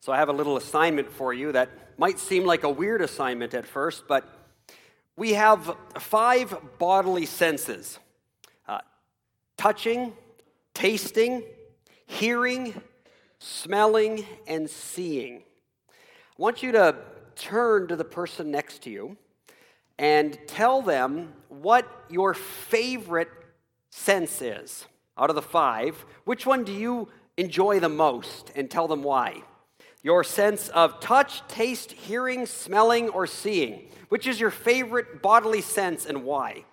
So I have a little assignment for you that might seem like a weird assignment at first, but we have five bodily senses uh, touching, tasting, hearing, smelling, and seeing. I want you to turn to the person next to you and tell them what your favorite sense is out of the five. Which one do you enjoy the most? And tell them why. Your sense of touch, taste, hearing, smelling, or seeing. Which is your favorite bodily sense and why?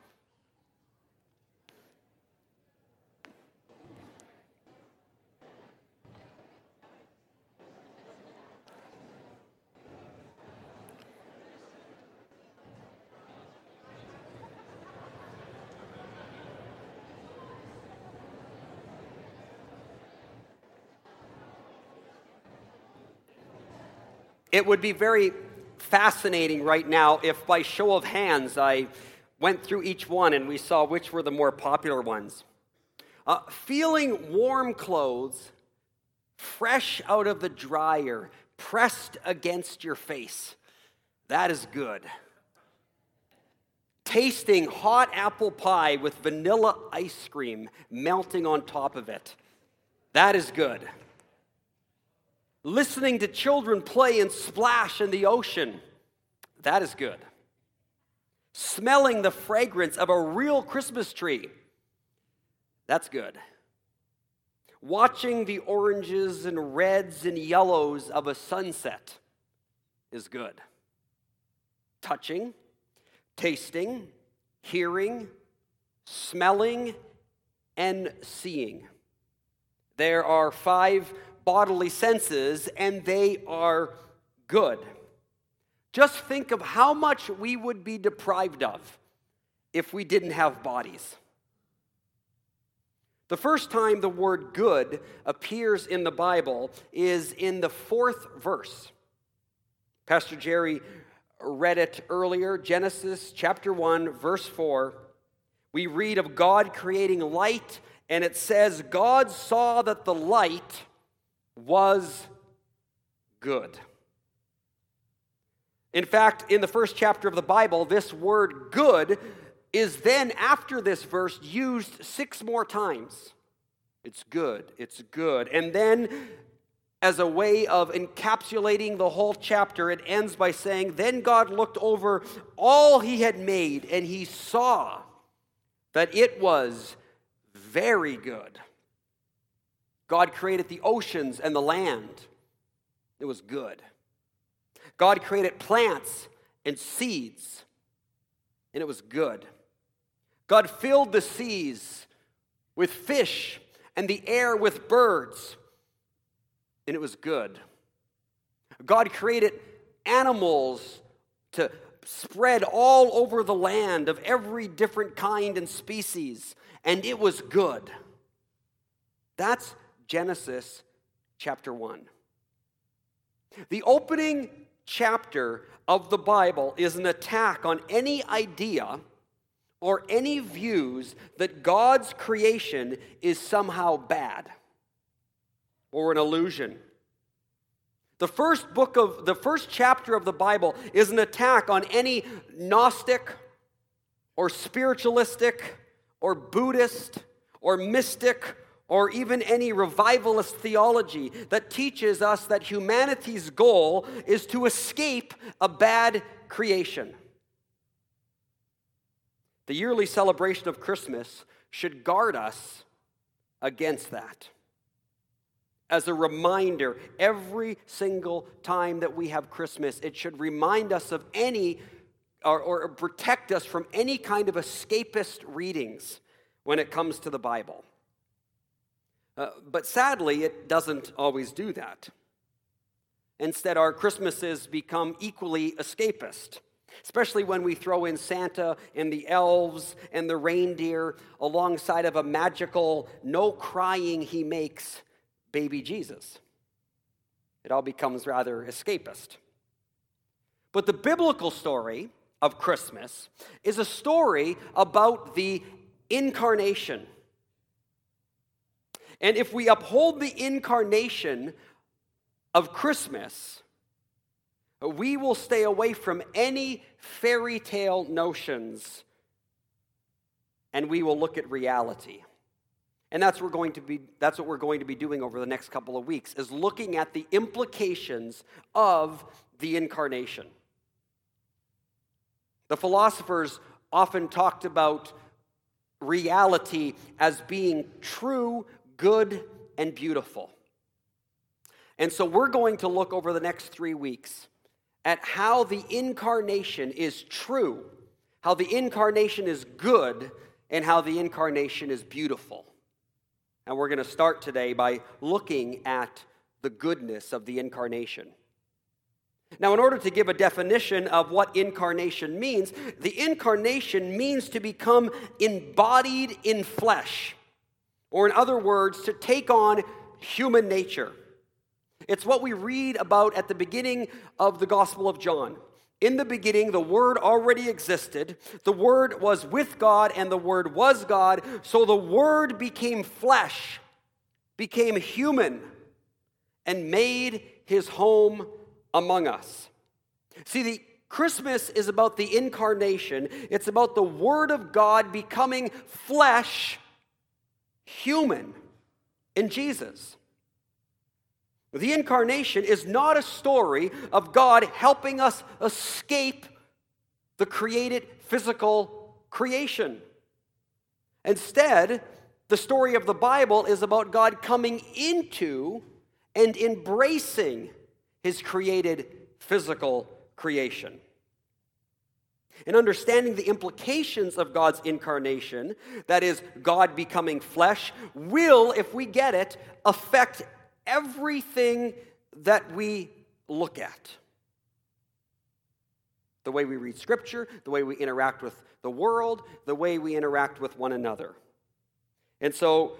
It would be very fascinating right now if, by show of hands, I went through each one and we saw which were the more popular ones. Uh, feeling warm clothes fresh out of the dryer, pressed against your face. That is good. Tasting hot apple pie with vanilla ice cream melting on top of it. That is good listening to children play and splash in the ocean. That is good. Smelling the fragrance of a real Christmas tree. That's good. Watching the oranges and reds and yellows of a sunset is good. Touching, tasting, hearing, smelling, and seeing. There are five bodily senses, and they are good. Just think of how much we would be deprived of if we didn't have bodies. The first time the word good appears in the Bible is in the fourth verse. Pastor Jerry read it earlier, Genesis chapter 1, verse 4. We read of God creating light, and it says, God saw that the light was good. In fact, in the first chapter of the Bible, this word good is then, after this verse, used six more times. It's good, it's good. And then, as a way of encapsulating the whole chapter, it ends by saying, Then God looked over all he had made, and he saw that it was very good. God created the oceans and the land. It was good. God created plants and seeds, and it was good. God filled the seas with fish and the air with birds, and it was good. God created animals to spread all over the land of every different kind and species, and it was good. That's Genesis chapter 1. The opening chapter of the Bible is an attack on any idea or any views that God's creation is somehow bad or an illusion. The first book of the first chapter of the Bible is an attack on any Gnostic or spiritualistic or Buddhist or mystic or even any revivalist theology that teaches us that humanity's goal is to escape a bad creation. The yearly celebration of Christmas should guard us against that. As a reminder, every single time that we have Christmas, it should remind us of any or, or protect us from any kind of escapist readings when it comes to the Bible. Uh, but sadly, it doesn't always do that. Instead, our Christmases become equally escapist, especially when we throw in Santa and the elves and the reindeer alongside of a magical, no crying he makes baby Jesus. It all becomes rather escapist. But the biblical story of Christmas is a story about the incarnation and if we uphold the incarnation of Christmas, we will stay away from any fairy tale notions and we will look at reality. And that's what we're going to be that's what we're going to be doing over the next couple of weeks is looking at the implications of the incarnation. The philosophers often talked about reality as being true, good, and beautiful. And so we're going to look over the next three weeks at how the incarnation is true, how the incarnation is good, and how the incarnation is beautiful. And we're going to start today by looking at the goodness of the incarnation. Now, in order to give a definition of what incarnation means, the incarnation means to become embodied in flesh, or in other words, to take on human nature. It's what we read about at the beginning of the Gospel of John. In the beginning, the Word already existed. The Word was with God, and the Word was God. So the Word became flesh, became human, and made his home among us. See, the Christmas is about the incarnation, it's about the Word of God becoming flesh, human in Jesus. The incarnation is not a story of God helping us escape the created physical creation. Instead, the story of the Bible is about God coming into and embracing his created physical creation. And understanding the implications of God's incarnation, that is, God becoming flesh, will, if we get it, affect everything that we look at. The way we read Scripture, the way we interact with the world, the way we interact with one another. And so,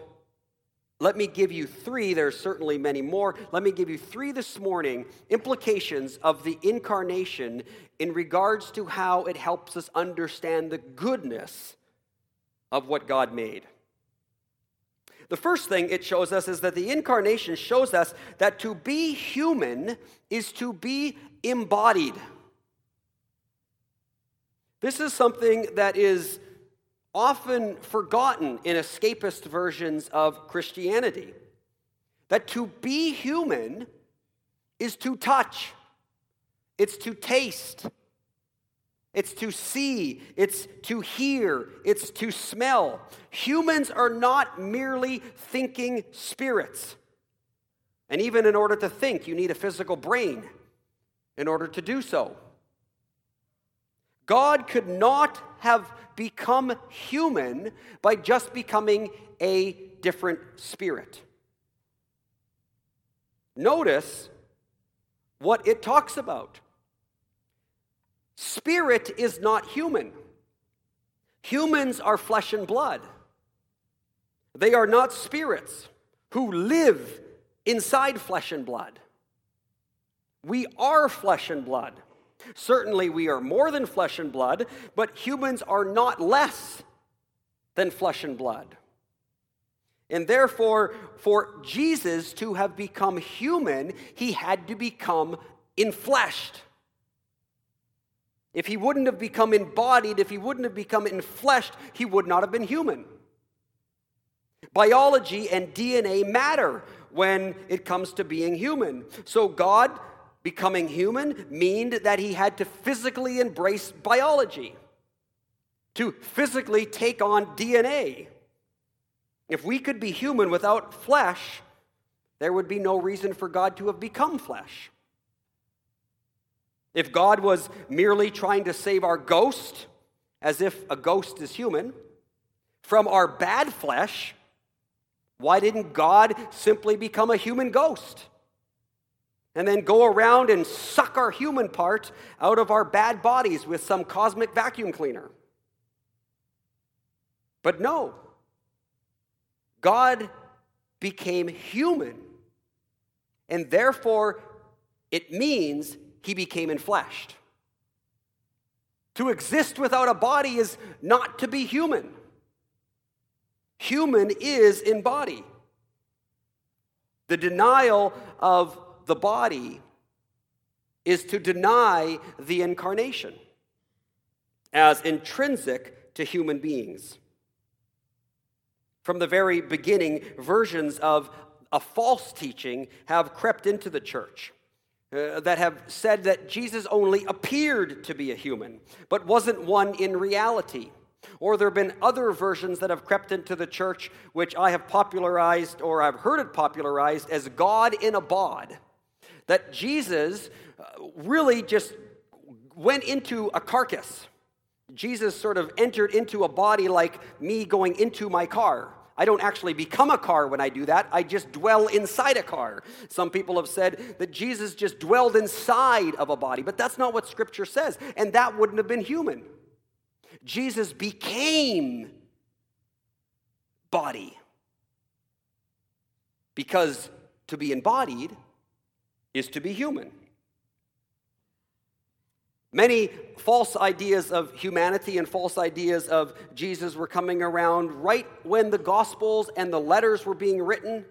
let me give you three, there's certainly many more. Let me give you three this morning implications of the incarnation in regards to how it helps us understand the goodness of what God made. The first thing it shows us is that the incarnation shows us that to be human is to be embodied. This is something that is often forgotten in escapist versions of Christianity. That to be human is to touch, it's to taste, it's to see, it's to hear, it's to smell. Humans are not merely thinking spirits. And even in order to think, you need a physical brain in order to do so. God could not have become human by just becoming a different spirit. Notice what it talks about. Spirit is not human. Humans are flesh and blood. They are not spirits who live inside flesh and blood. We are flesh and blood. Certainly, we are more than flesh and blood, but humans are not less than flesh and blood. And therefore, for Jesus to have become human, he had to become infleshed. If he wouldn't have become embodied, if he wouldn't have become infleshed, he would not have been human. Biology and DNA matter when it comes to being human. So God becoming human meant that he had to physically embrace biology, to physically take on DNA. If we could be human without flesh, there would be no reason for God to have become flesh. If God was merely trying to save our ghost, as if a ghost is human, from our bad flesh, why didn't God simply become a human ghost? And then go around and suck our human part out of our bad bodies with some cosmic vacuum cleaner. But no, God became human, and therefore it means he became enfleshed. To exist without a body is not to be human. Human is in body. The denial of the body is to deny the incarnation as intrinsic to human beings. From the very beginning, versions of a false teaching have crept into the church uh, that have said that Jesus only appeared to be a human, but wasn't one in reality. Or there have been other versions that have crept into the church, which I have popularized or I've heard it popularized as God in a bod. That Jesus uh, really just went into a carcass. Jesus sort of entered into a body like me going into my car. I don't actually become a car when I do that. I just dwell inside a car. Some people have said that Jesus just dwelled inside of a body, but that's not what Scripture says, and that wouldn't have been human. Jesus became body. Because to be embodied is to be human. Many false ideas of humanity and false ideas of Jesus were coming around right when the Gospels and the letters were being written,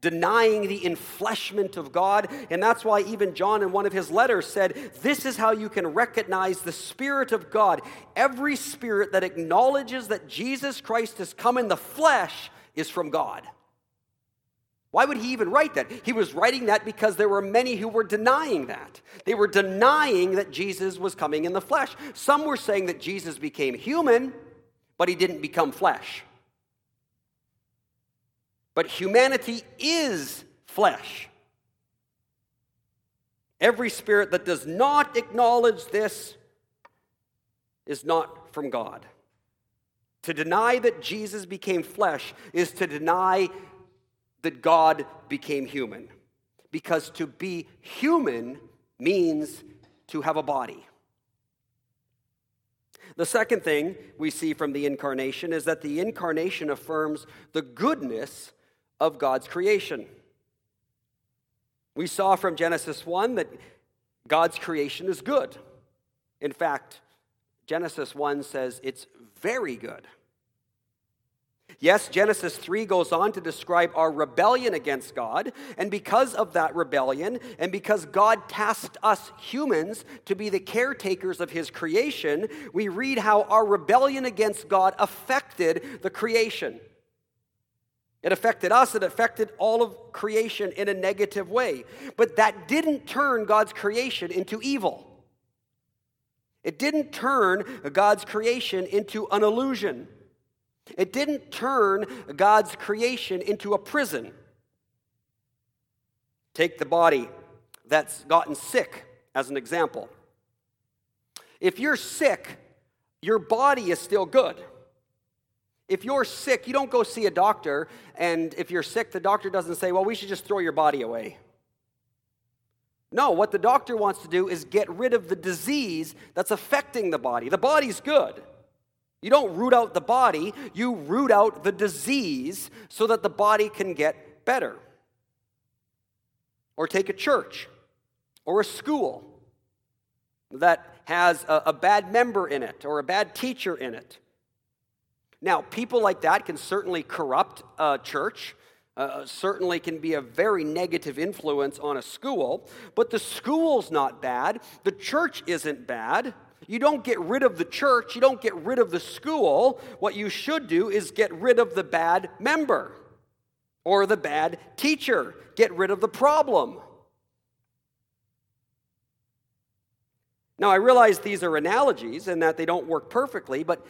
denying the enfleshment of God. And that's why even John, in one of his letters, said, This is how you can recognize the Spirit of God. Every spirit that acknowledges that Jesus Christ has come in the flesh is from God. Why would he even write that? He was writing that because there were many who were denying that. They were denying that Jesus was coming in the flesh. Some were saying that Jesus became human, but he didn't become flesh. But humanity is flesh. Every spirit that does not acknowledge this is not from God. To deny that Jesus became flesh is to deny that God became human. Because to be human means to have a body. The second thing we see from the incarnation is that the incarnation affirms the goodness of God's creation. We saw from Genesis 1 that God's creation is good. In fact, Genesis 1 says it's very good. Yes, Genesis 3 goes on to describe our rebellion against God. And because of that rebellion, and because God tasked us humans to be the caretakers of his creation, we read how our rebellion against God affected the creation. It affected us, it affected all of creation in a negative way. But that didn't turn God's creation into evil. It didn't turn God's creation into an illusion. It didn't turn God's creation into a prison. Take the body that's gotten sick as an example. If you're sick, your body is still good. If you're sick, you don't go see a doctor, and if you're sick, the doctor doesn't say, Well, we should just throw your body away. No, what the doctor wants to do is get rid of the disease that's affecting the body. The body's good. You don't root out the body, you root out the disease so that the body can get better. Or take a church or a school that has a, a, bad member in it or a bad teacher in it. Now, people like that can certainly corrupt a church, uh, certainly can be a very negative influence on a school, but the school's not bad, the church isn't bad. You don't get rid of the church, you don't get rid of the school. What you should do is get rid of the bad member or the bad teacher, get rid of the problem. Now, I realize these are analogies and that they don't work perfectly, but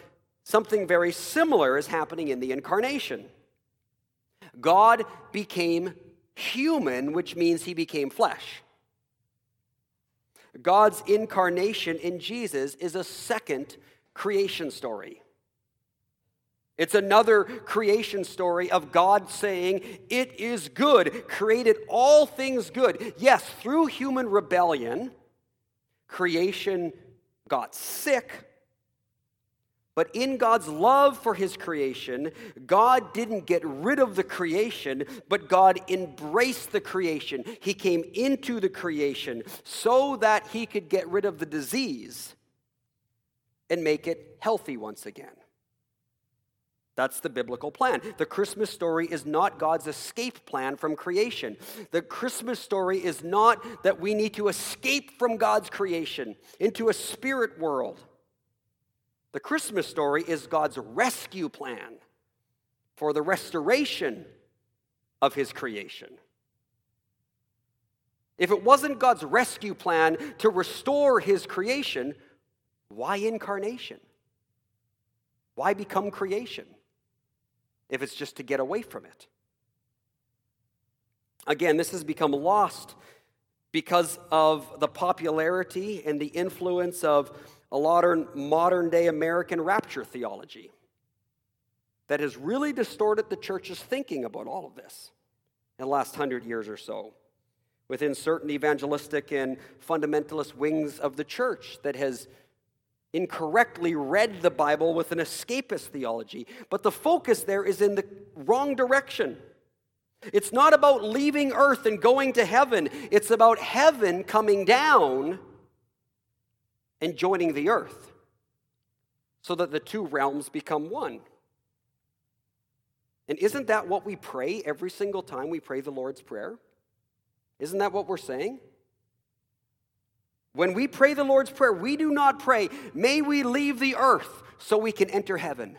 something very similar is happening in the incarnation. God became human, which means he became flesh. God's incarnation in Jesus is a second creation story. It's another creation story of God saying, It is good, created all things good. Yes, through human rebellion, creation got sick, but in God's love for his creation, God didn't get rid of the creation, but God embraced the creation. He came into the creation so that he could get rid of the disease and make it healthy once again. That's the biblical plan. The Christmas story is not God's escape plan from creation. The Christmas story is not that we need to escape from God's creation into a spirit world. The Christmas story is God's rescue plan for the restoration of his creation. If it wasn't God's rescue plan to restore his creation, why incarnation? Why become creation? if it's just to get away from it. Again, this has become lost because of the popularity and the influence of a of modern day American rapture theology that has really distorted the church's thinking about all of this in the last hundred years or so. Within certain evangelistic and fundamentalist wings of the church, that has incorrectly read the Bible with an escapist theology. But the focus there is in the wrong direction. It's not about leaving earth and going to heaven, it's about heaven coming down and joining the earth so that the two realms become one. And isn't that what we pray every single time we pray the Lord's Prayer? Isn't that what we're saying? When we pray the Lord's Prayer, we do not pray, may we leave the earth so we can enter heaven.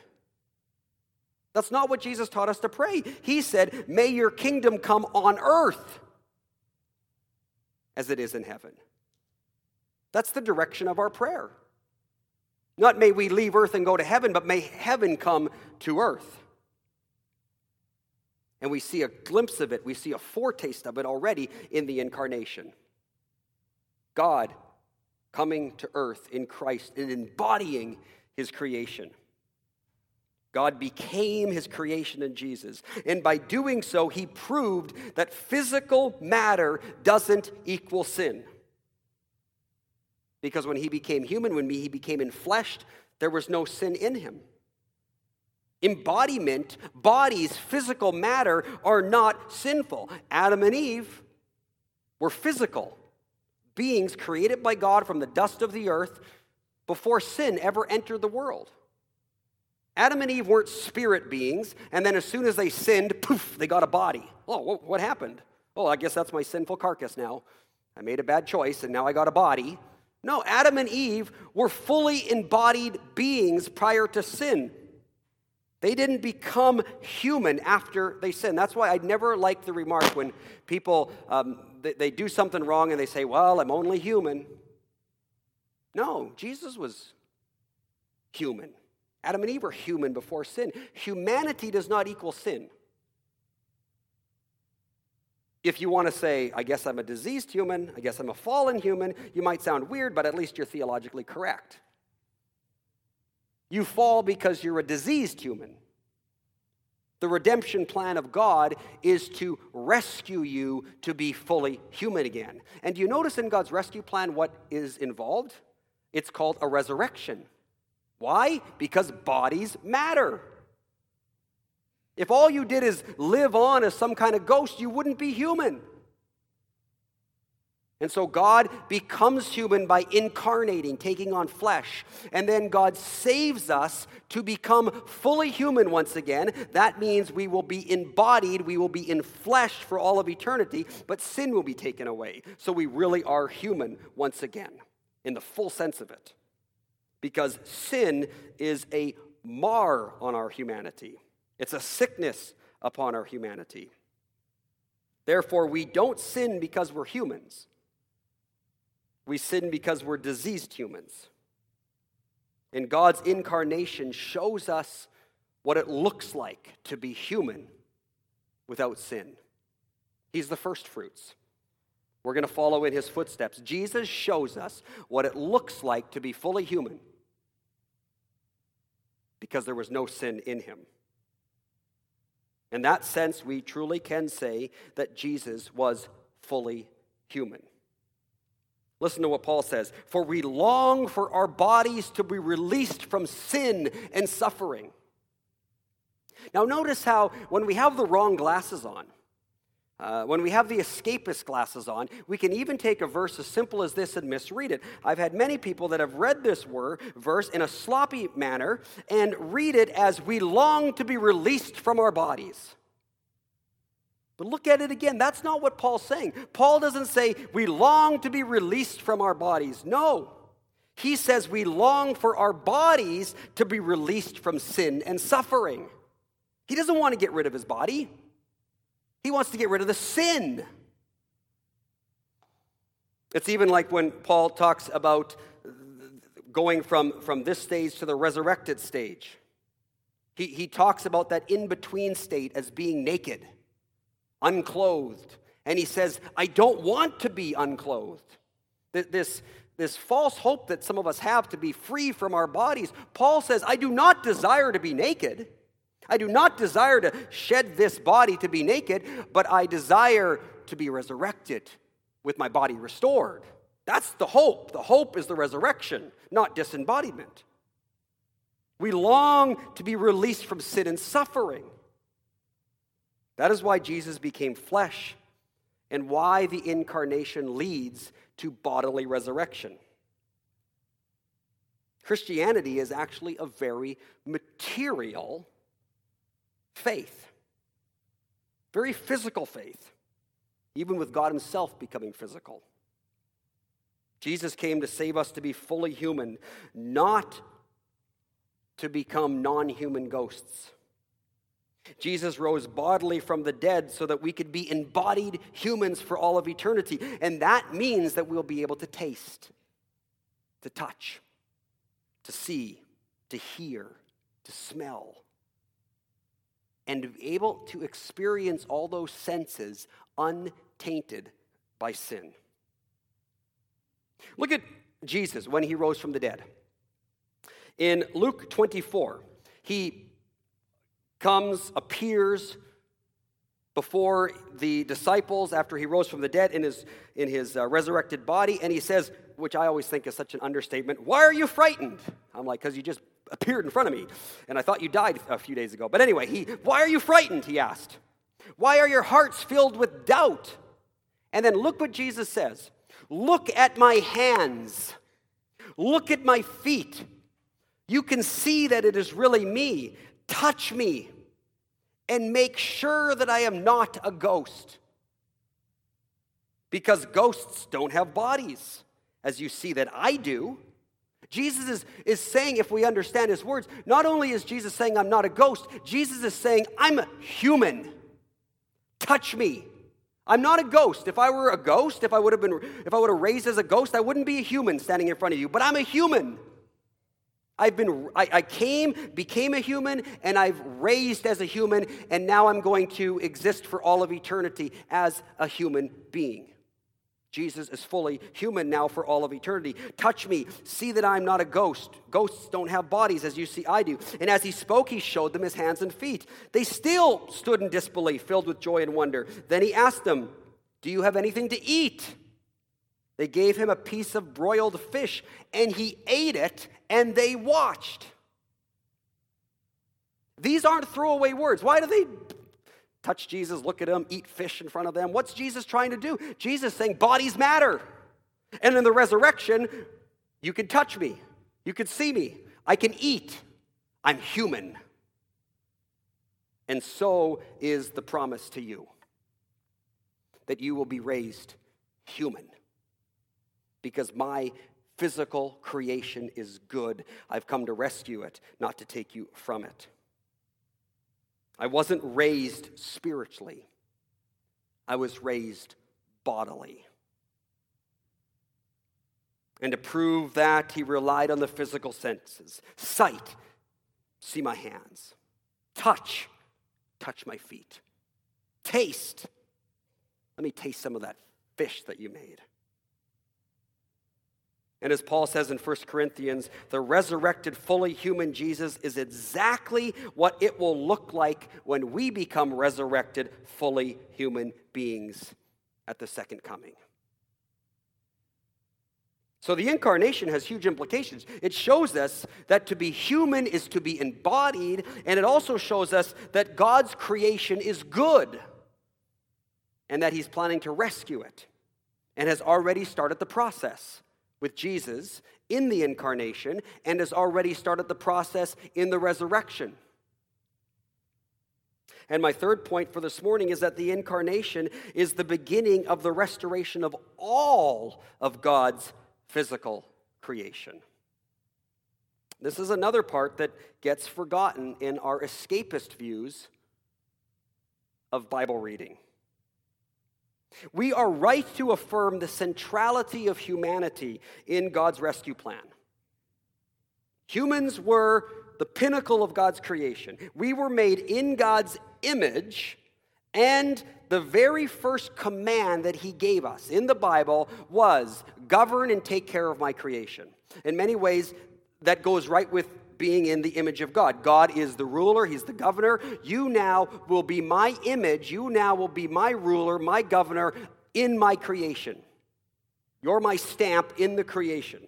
That's not what Jesus taught us to pray. He said, May your kingdom come on earth as it is in heaven. That's the direction of our prayer. Not may we leave earth and go to heaven, but may heaven come to earth. And we see a glimpse of it, we see a foretaste of it already in the incarnation. God coming to earth in Christ and embodying his creation. God became his creation in Jesus. And by doing so, he proved that physical matter doesn't equal sin. Because when he became human, when he became enfleshed, there was no sin in him. Embodiment, bodies, physical matter are not sinful. Adam and Eve were physical beings created by God from the dust of the earth before sin ever entered the world. Adam and Eve weren't spirit beings, and then as soon as they sinned, poof, they got a body. Oh, what happened? Oh, I guess that's my sinful carcass now. I made a bad choice, and now I got a body. No, Adam and Eve were fully embodied beings prior to sin. They didn't become human after they sinned. That's why I never like the remark when people um, they, they do something wrong and they say, "Well, I'm only human." No, Jesus was human. Adam and Eve were human before sin. Humanity does not equal sin. If you want to say, I guess I'm a diseased human, I guess I'm a fallen human, you might sound weird, but at least you're theologically correct. You fall because you're a diseased human. The redemption plan of God is to rescue you to be fully human again. And do you notice in God's rescue plan what is involved? It's called a resurrection. Why? Because bodies matter. If all you did is live on as some kind of ghost, you wouldn't be human. And so God becomes human by incarnating, taking on flesh. And then God saves us to become fully human once again. That means we will be embodied, we will be in flesh for all of eternity, but sin will be taken away. So we really are human once again, in the full sense of it. Because sin is a mar on our humanity, it's a sickness upon our humanity. Therefore, we don't sin because we're humans. We sin because we're diseased humans. And God's incarnation shows us what it looks like to be human without sin. He's the first fruits. We're going to follow in his footsteps. Jesus shows us what it looks like to be fully human because there was no sin in him. In that sense, we truly can say that Jesus was fully human. Listen to what Paul says For we long for our bodies to be released from sin and suffering. Now, notice how when we have the wrong glasses on, Uh, when we have the escapist glasses on, we can even take a verse as simple as this and misread it. I've had many people that have read this word, verse in a sloppy manner and read it as we long to be released from our bodies. But look at it again. That's not what Paul's saying. Paul doesn't say we long to be released from our bodies. No. He says we long for our bodies to be released from sin and suffering. He doesn't want to get rid of his body. He wants to get rid of the sin. It's even like when Paul talks about going from, from this stage to the resurrected stage. He, he talks about that in between state as being naked, unclothed. And he says, I don't want to be unclothed. This, this false hope that some of us have to be free from our bodies, Paul says, I do not desire to be naked. I do not desire to shed this body to be naked, but I desire to be resurrected with my body restored. That's the hope. The hope is the resurrection, not disembodiment. We long to be released from sin and suffering. That is why Jesus became flesh and why the incarnation leads to bodily resurrection. Christianity is actually a very material faith. Very physical faith, even with God Himself becoming physical. Jesus came to save us to be fully human, not to become non human ghosts. Jesus rose bodily from the dead so that we could be embodied humans for all of eternity. And that means that we'll be able to taste, to touch, to see, to hear, to smell, and to be able to experience all those senses untainted by sin. Look at Jesus when he rose from the dead. In Luke 24, he comes, appears before the disciples after he rose from the dead in his, in his uh, resurrected body, and he says, which I always think is such an understatement, Why are you frightened? I'm like, Because you just appeared in front of me, and I thought you died a few days ago. But anyway, he, why are you frightened? He asked. Why are your hearts filled with doubt? And then look what Jesus says Look at my hands, look at my feet. You can see that it is really me. Touch me and make sure that I am not a ghost. Because ghosts don't have bodies, as you see that I do. Jesus is, is saying, if we understand his words, not only is Jesus saying, I'm not a ghost, Jesus is saying, I'm a human. Touch me. I'm not a ghost. If I were a ghost, if I would have been if I would have raised as a ghost, I wouldn't be a human standing in front of you, but I'm a human. I've been I, I came, became a human, and I've raised as a human, and now I'm going to exist for all of eternity as a human being. Jesus is fully human now for all of eternity. Touch me, see that I'm not a ghost. Ghosts don't have bodies as you see I do. And as he spoke, he showed them his hands and feet. They still stood in disbelief, filled with joy and wonder. Then he asked them, Do you have anything to eat? They gave him a piece of broiled fish, and he ate it, and they watched. These aren't throwaway words. Why do they touch Jesus, look at him, eat fish in front of them. What's Jesus trying to do? Jesus saying bodies matter. And in the resurrection, you can touch me, you can see me, I can eat. I'm human. And so is the promise to you that you will be raised human. Because my physical creation is good. I've come to rescue it, not to take you from it. I wasn't raised spiritually, I was raised bodily. And to prove that, he relied on the physical senses sight, see my hands, touch, touch my feet, taste. Let me taste some of that fish that you made. And as Paul says in 1 Corinthians, the resurrected, fully human Jesus is exactly what it will look like when we become resurrected, fully human beings at the second coming. So the incarnation has huge implications. It shows us that to be human is to be embodied, and it also shows us that God's creation is good. and that he's planning to rescue it and has already started the process with Jesus in the incarnation and has already started the process in the resurrection. And my third point for this morning is that the incarnation is the beginning of the restoration of all of God's physical creation. This is another part that gets forgotten in our escapist views of Bible reading. We are right to affirm the centrality of humanity in God's rescue plan. Humans were the pinnacle of God's creation. We were made in God's image, and the very first command that He gave us in the Bible was govern and take care of my creation. In many ways, that goes right with being in the image of God. God is the ruler, He's the governor. You now will be my image. You now will be my ruler, my governor in my creation. You're my stamp in the creation.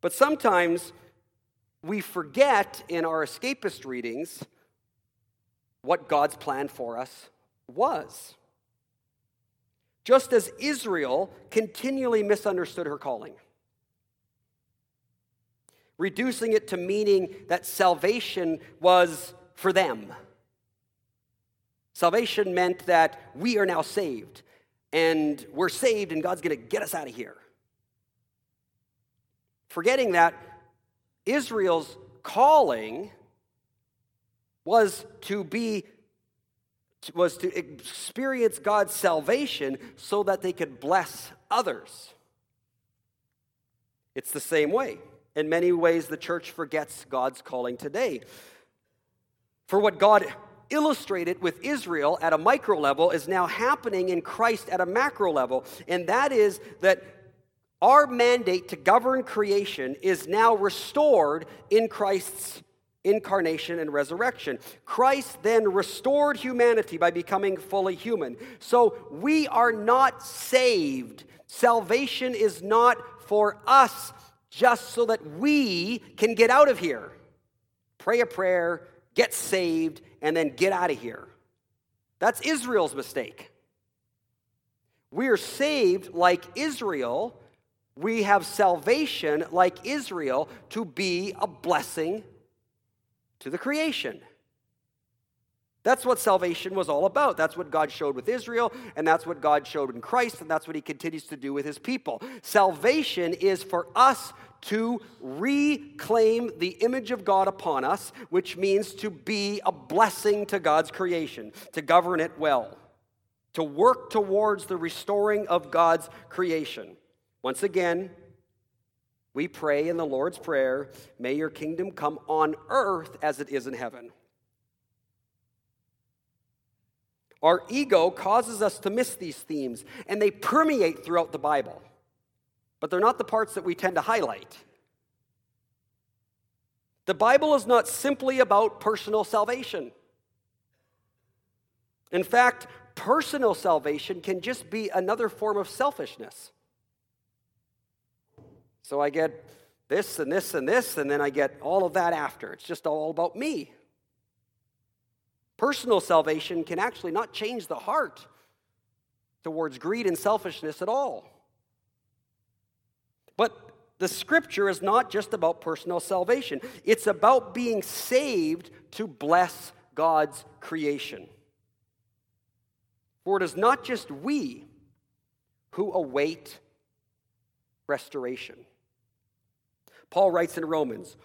But sometimes we forget in our escapist readings what God's plan for us was. Just as Israel continually misunderstood her calling reducing it to meaning that salvation was for them. Salvation meant that we are now saved, and we're saved, and God's going to get us out of here. Forgetting that Israel's calling was to be was to experience God's salvation so that they could bless others. It's the same way. In many ways, the church forgets God's calling today. For what God illustrated with Israel at a micro level is now happening in Christ at a macro level, and that is that our mandate to govern creation is now restored in Christ's incarnation and resurrection. Christ then restored humanity by becoming fully human. So we are not saved. Salvation is not for us just so that we can get out of here. Pray a prayer, get saved, and then get out of here. That's Israel's mistake. We are saved like Israel. We have salvation like Israel to be a blessing to the creation. That's what salvation was all about. That's what God showed with Israel, and that's what God showed in Christ, and that's what He continues to do with His people. Salvation is for us to reclaim the image of God upon us, which means to be a blessing to God's creation, to govern it well, to work towards the restoring of God's creation. Once again, we pray in the Lord's Prayer, may your kingdom come on earth as it is in heaven. Our ego causes us to miss these themes, and they permeate throughout the Bible. But they're not the parts that we tend to highlight. The Bible is not simply about personal salvation. In fact, personal salvation can just be another form of selfishness. So I get this and this and this, and then I get all of that after. It's just all about me. Personal salvation can actually not change the heart towards greed and selfishness at all. But the scripture is not just about personal salvation, it's about being saved to bless God's creation. For it is not just we who await restoration. Paul writes in Romans,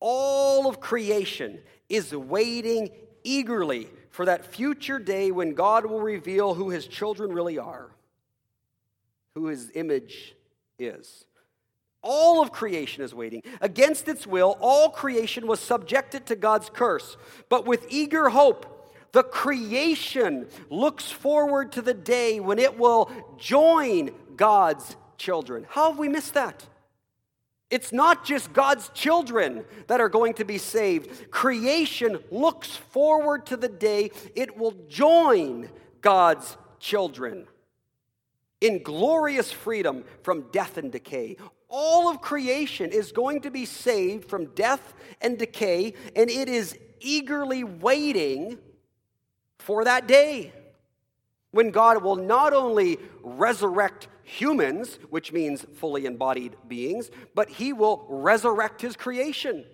all of creation is waiting eagerly for that future day when God will reveal who his children really are, who his image is. All of creation is waiting. Against its will, all creation was subjected to God's curse. But with eager hope, the creation looks forward to the day when it will join God's children. How have we missed that? It's not just God's children that are going to be saved. Creation looks forward to the day it will join God's children in glorious freedom from death and decay. All of creation is going to be saved from death and decay, and it is eagerly waiting for that day. When God will not only resurrect humans, which means fully embodied beings, but he will resurrect his creation.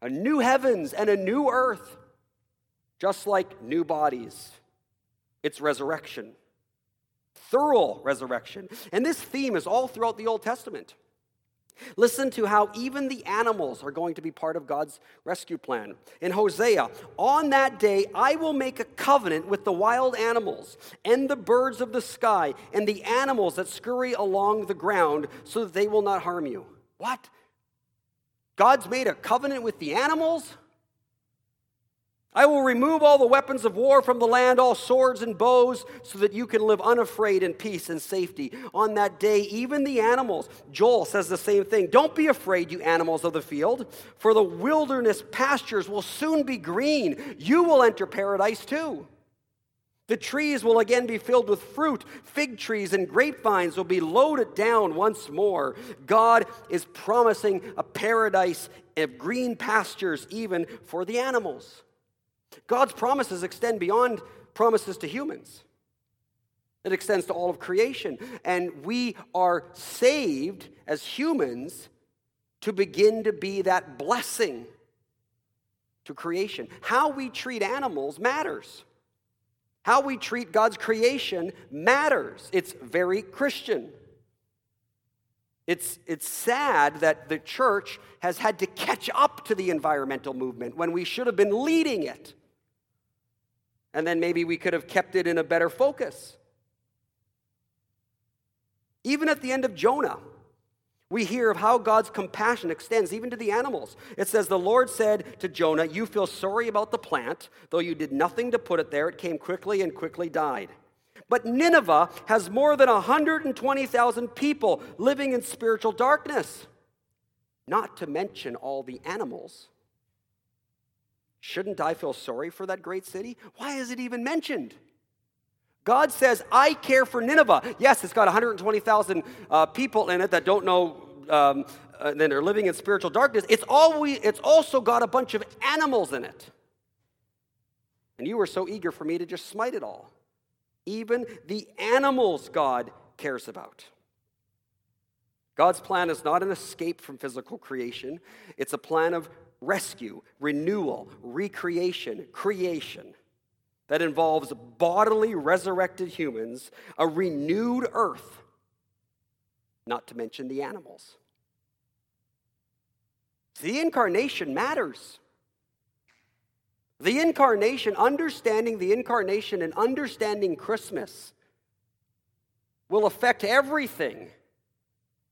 A new heavens and a new earth, just like new bodies. It's resurrection, thorough resurrection. And this theme is all throughout the Old Testament. Listen to how even the animals are going to be part of God's rescue plan. In Hosea, on that day I will make a covenant with the wild animals and the birds of the sky and the animals that scurry along the ground so that they will not harm you. What? God's made a covenant with the animals? I will remove all the weapons of war from the land, all swords and bows, so that you can live unafraid in peace and safety. On that day, even the animals, Joel says the same thing. Don't be afraid, you animals of the field, for the wilderness pastures will soon be green. You will enter paradise too. The trees will again be filled with fruit. Fig trees and grapevines will be loaded down once more. God is promising a paradise of green pastures even for the animals. God's promises extend beyond promises to humans. It extends to all of creation. And we are saved as humans to begin to be that blessing to creation. How we treat animals matters. How we treat God's creation matters. It's very Christian. It's, it's sad that the church has had to catch up to the environmental movement when we should have been leading it. And then maybe we could have kept it in a better focus. Even at the end of Jonah, we hear of how God's compassion extends even to the animals. It says, The Lord said to Jonah, You feel sorry about the plant, though you did nothing to put it there. It came quickly and quickly died. But Nineveh has more than 120,000 people living in spiritual darkness, not to mention all the animals. Shouldn't I feel sorry for that great city? Why is it even mentioned? God says, I care for Nineveh. Yes, it's got 120,000 uh, people in it that don't know, um, uh, that are living in spiritual darkness. It's, always, it's also got a bunch of animals in it. And you were so eager for me to just smite it all. Even the animals God cares about. God's plan is not an escape from physical creation, it's a plan of rescue, renewal, recreation, creation that involves bodily resurrected humans, a renewed earth, not to mention the animals. The incarnation matters. The incarnation, understanding the incarnation and understanding Christmas will affect everything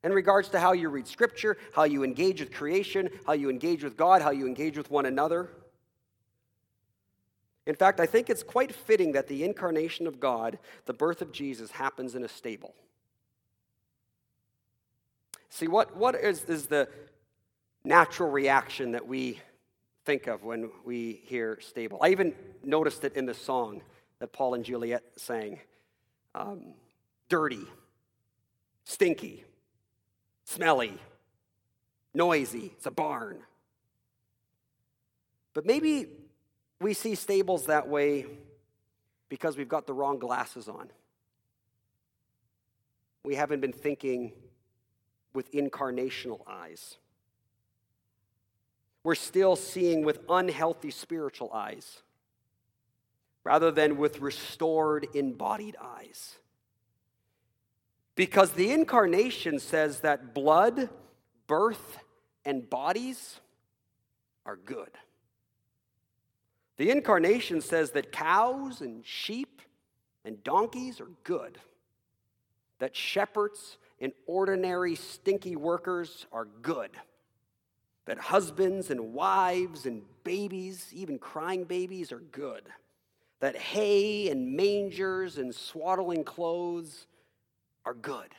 in regards to how you read Scripture, how you engage with creation, how you engage with God, how you engage with one another. In fact, I think it's quite fitting that the incarnation of God, the birth of Jesus, happens in a stable. See, what, what is, is the natural reaction that we think of when we hear stable? I even noticed it in the song that Paul and Juliet sang um, dirty, stinky, smelly, noisy. It's a barn. But maybe we see stables that way because we've got the wrong glasses on. We haven't been thinking with incarnational eyes. We're still seeing with unhealthy spiritual eyes rather than with restored, embodied eyes. Because the incarnation says that blood, birth, and bodies are good. The incarnation says that cows and sheep and donkeys are good, that shepherds and ordinary stinky workers are good, that husbands and wives and babies, even crying babies, are good, that hay and mangers and swaddling clothes are good.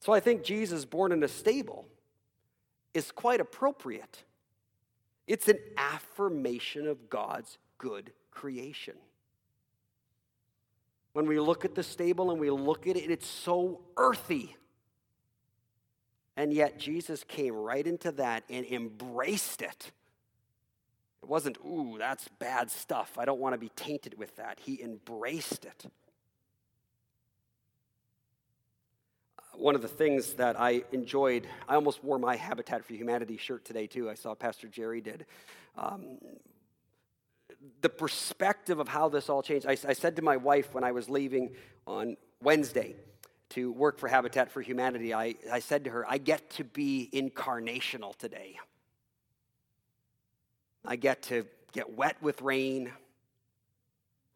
So I think Jesus born in a stable is quite appropriate. It's an affirmation of God's good creation. When we look at the stable and we look at it, it's so earthy. And yet Jesus came right into that and embraced it It wasn't, ooh, that's bad stuff. I don't want to be tainted with that. He embraced it. One of the things that I enjoyed, I almost wore my Habitat for Humanity shirt today too. I saw Pastor Jerry did. Um, the perspective of how this all changed. I, I said to my wife when I was leaving on Wednesday to work for Habitat for Humanity, I, I said to her, I get to be incarnational today. I get to get wet with rain,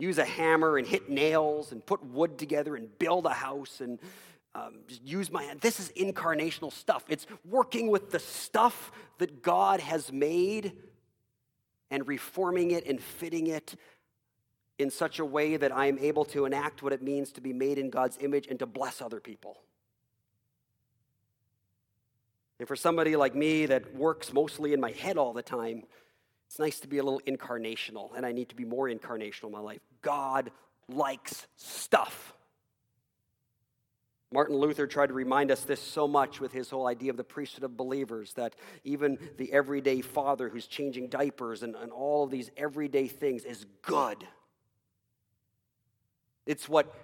use a hammer and hit nails and put wood together and build a house and um, use my hand. This is incarnational stuff. It's working with the stuff that God has made and reforming it and fitting it in such a way that I am able to enact what it means to be made in God's image and to bless other people. And for somebody like me that works mostly in my head all the time, it's nice to be a little incarnational, and I need to be more incarnational in my life. God likes stuff. Martin Luther tried to remind us this so much with his whole idea of the priesthood of believers that even the everyday father who's changing diapers and, and all of these everyday things is good. It's what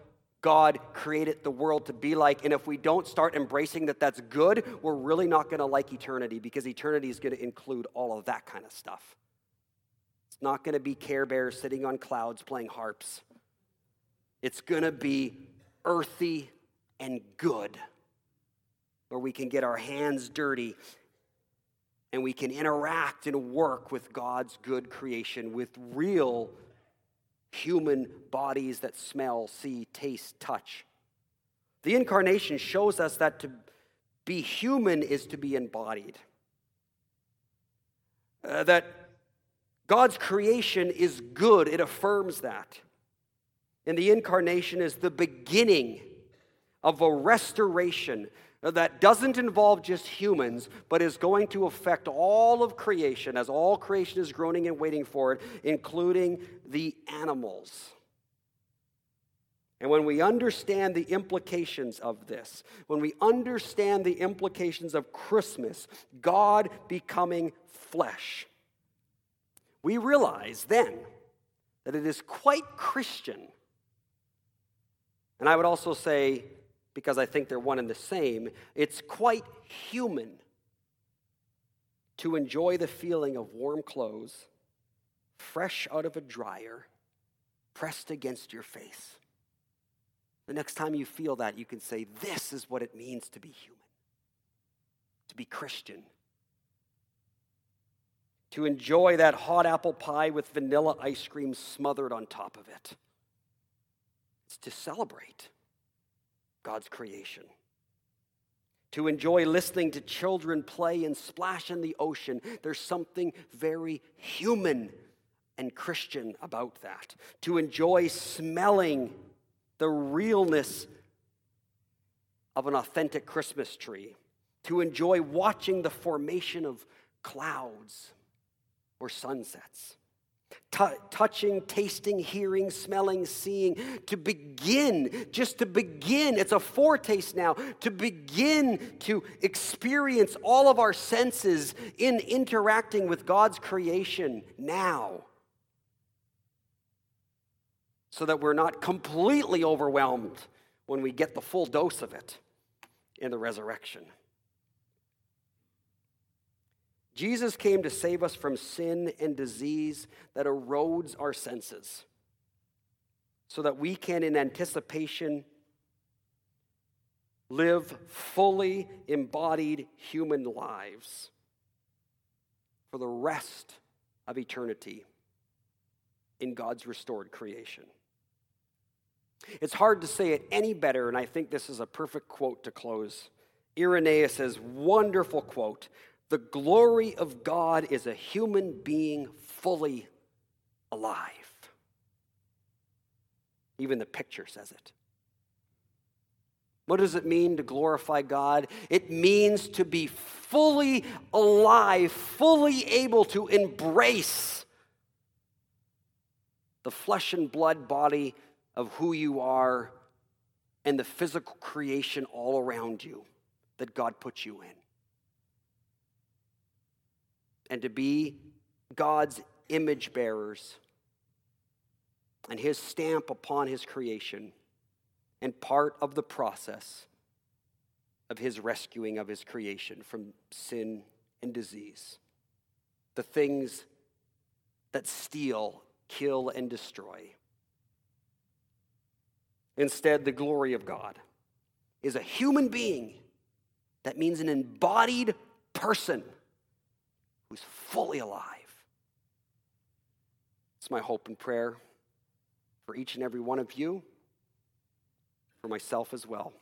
God created the world to be like. And if we don't start embracing that that's good, we're really not going to like eternity because eternity is going to include all of that kind of stuff. It's not going to be Care Bears sitting on clouds playing harps. It's going to be earthy and good, where we can get our hands dirty and we can interact and work with God's good creation with real human bodies that smell, see, taste, touch. The incarnation shows us that to be human is to be embodied. Uh, that God's creation is good, it affirms that. And the incarnation is the beginning of a restoration that doesn't involve just humans, but is going to affect all of creation as all creation is groaning and waiting for it, including the animals. And when we understand the implications of this, when we understand the implications of Christmas, God becoming flesh, we realize then that it is quite Christian. And I would also say because I think they're one and the same, it's quite human to enjoy the feeling of warm clothes, fresh out of a dryer, pressed against your face. The next time you feel that, you can say, This is what it means to be human, to be Christian. To enjoy that hot apple pie with vanilla ice cream smothered on top of it. It's to celebrate. God's creation. To enjoy listening to children play and splash in the ocean, there's something very human and Christian about that. To enjoy smelling the realness of an authentic Christmas tree. To enjoy watching the formation of clouds or sunsets T- touching, tasting, hearing, smelling, seeing, to begin, just to begin, it's a foretaste now, to begin to experience all of our senses in interacting with God's creation now. So that we're not completely overwhelmed when we get the full dose of it in the resurrection. Jesus came to save us from sin and disease that erodes our senses so that we can, in anticipation, live fully embodied human lives for the rest of eternity in God's restored creation. It's hard to say it any better, and I think this is a perfect quote to close. Irenaeus' wonderful quote the glory of God is a human being fully alive. Even the picture says it. What does it mean to glorify God? It means to be fully alive, fully able to embrace the flesh and blood body of who you are and the physical creation all around you that God put you in and to be God's image bearers and his stamp upon his creation and part of the process of his rescuing of his creation from sin and disease. The things that steal, kill, and destroy. Instead, the glory of God is a human being. That means an embodied person who's fully alive. It's my hope and prayer for each and every one of you, for myself as well.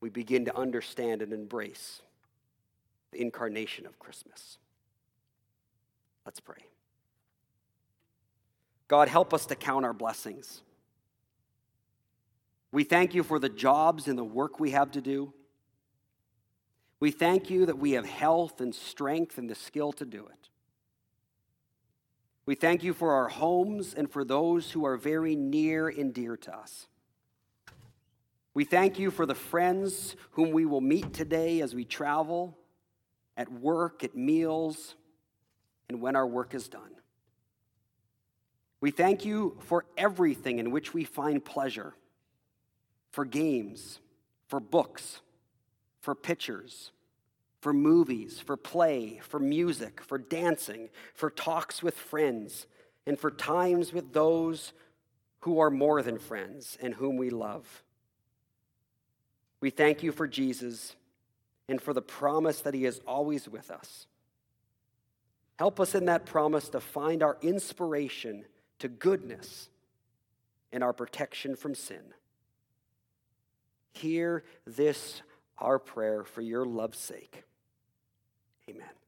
We begin to understand and embrace the incarnation of Christmas. Let's pray. God, help us to count our blessings. We thank you for the jobs and the work we have to do. We thank you that we have health and strength and the skill to do it. We thank you for our homes and for those who are very near and dear to us. We thank you for the friends whom we will meet today as we travel, at work, at meals, and when our work is done. We thank you for everything in which we find pleasure for games, for books, for pictures, for movies, for play, for music, for dancing, for talks with friends, and for times with those who are more than friends and whom we love. We thank you for Jesus and for the promise that he is always with us. Help us in that promise to find our inspiration to goodness and our protection from sin. Hear this, our prayer, for your love's sake. Amen.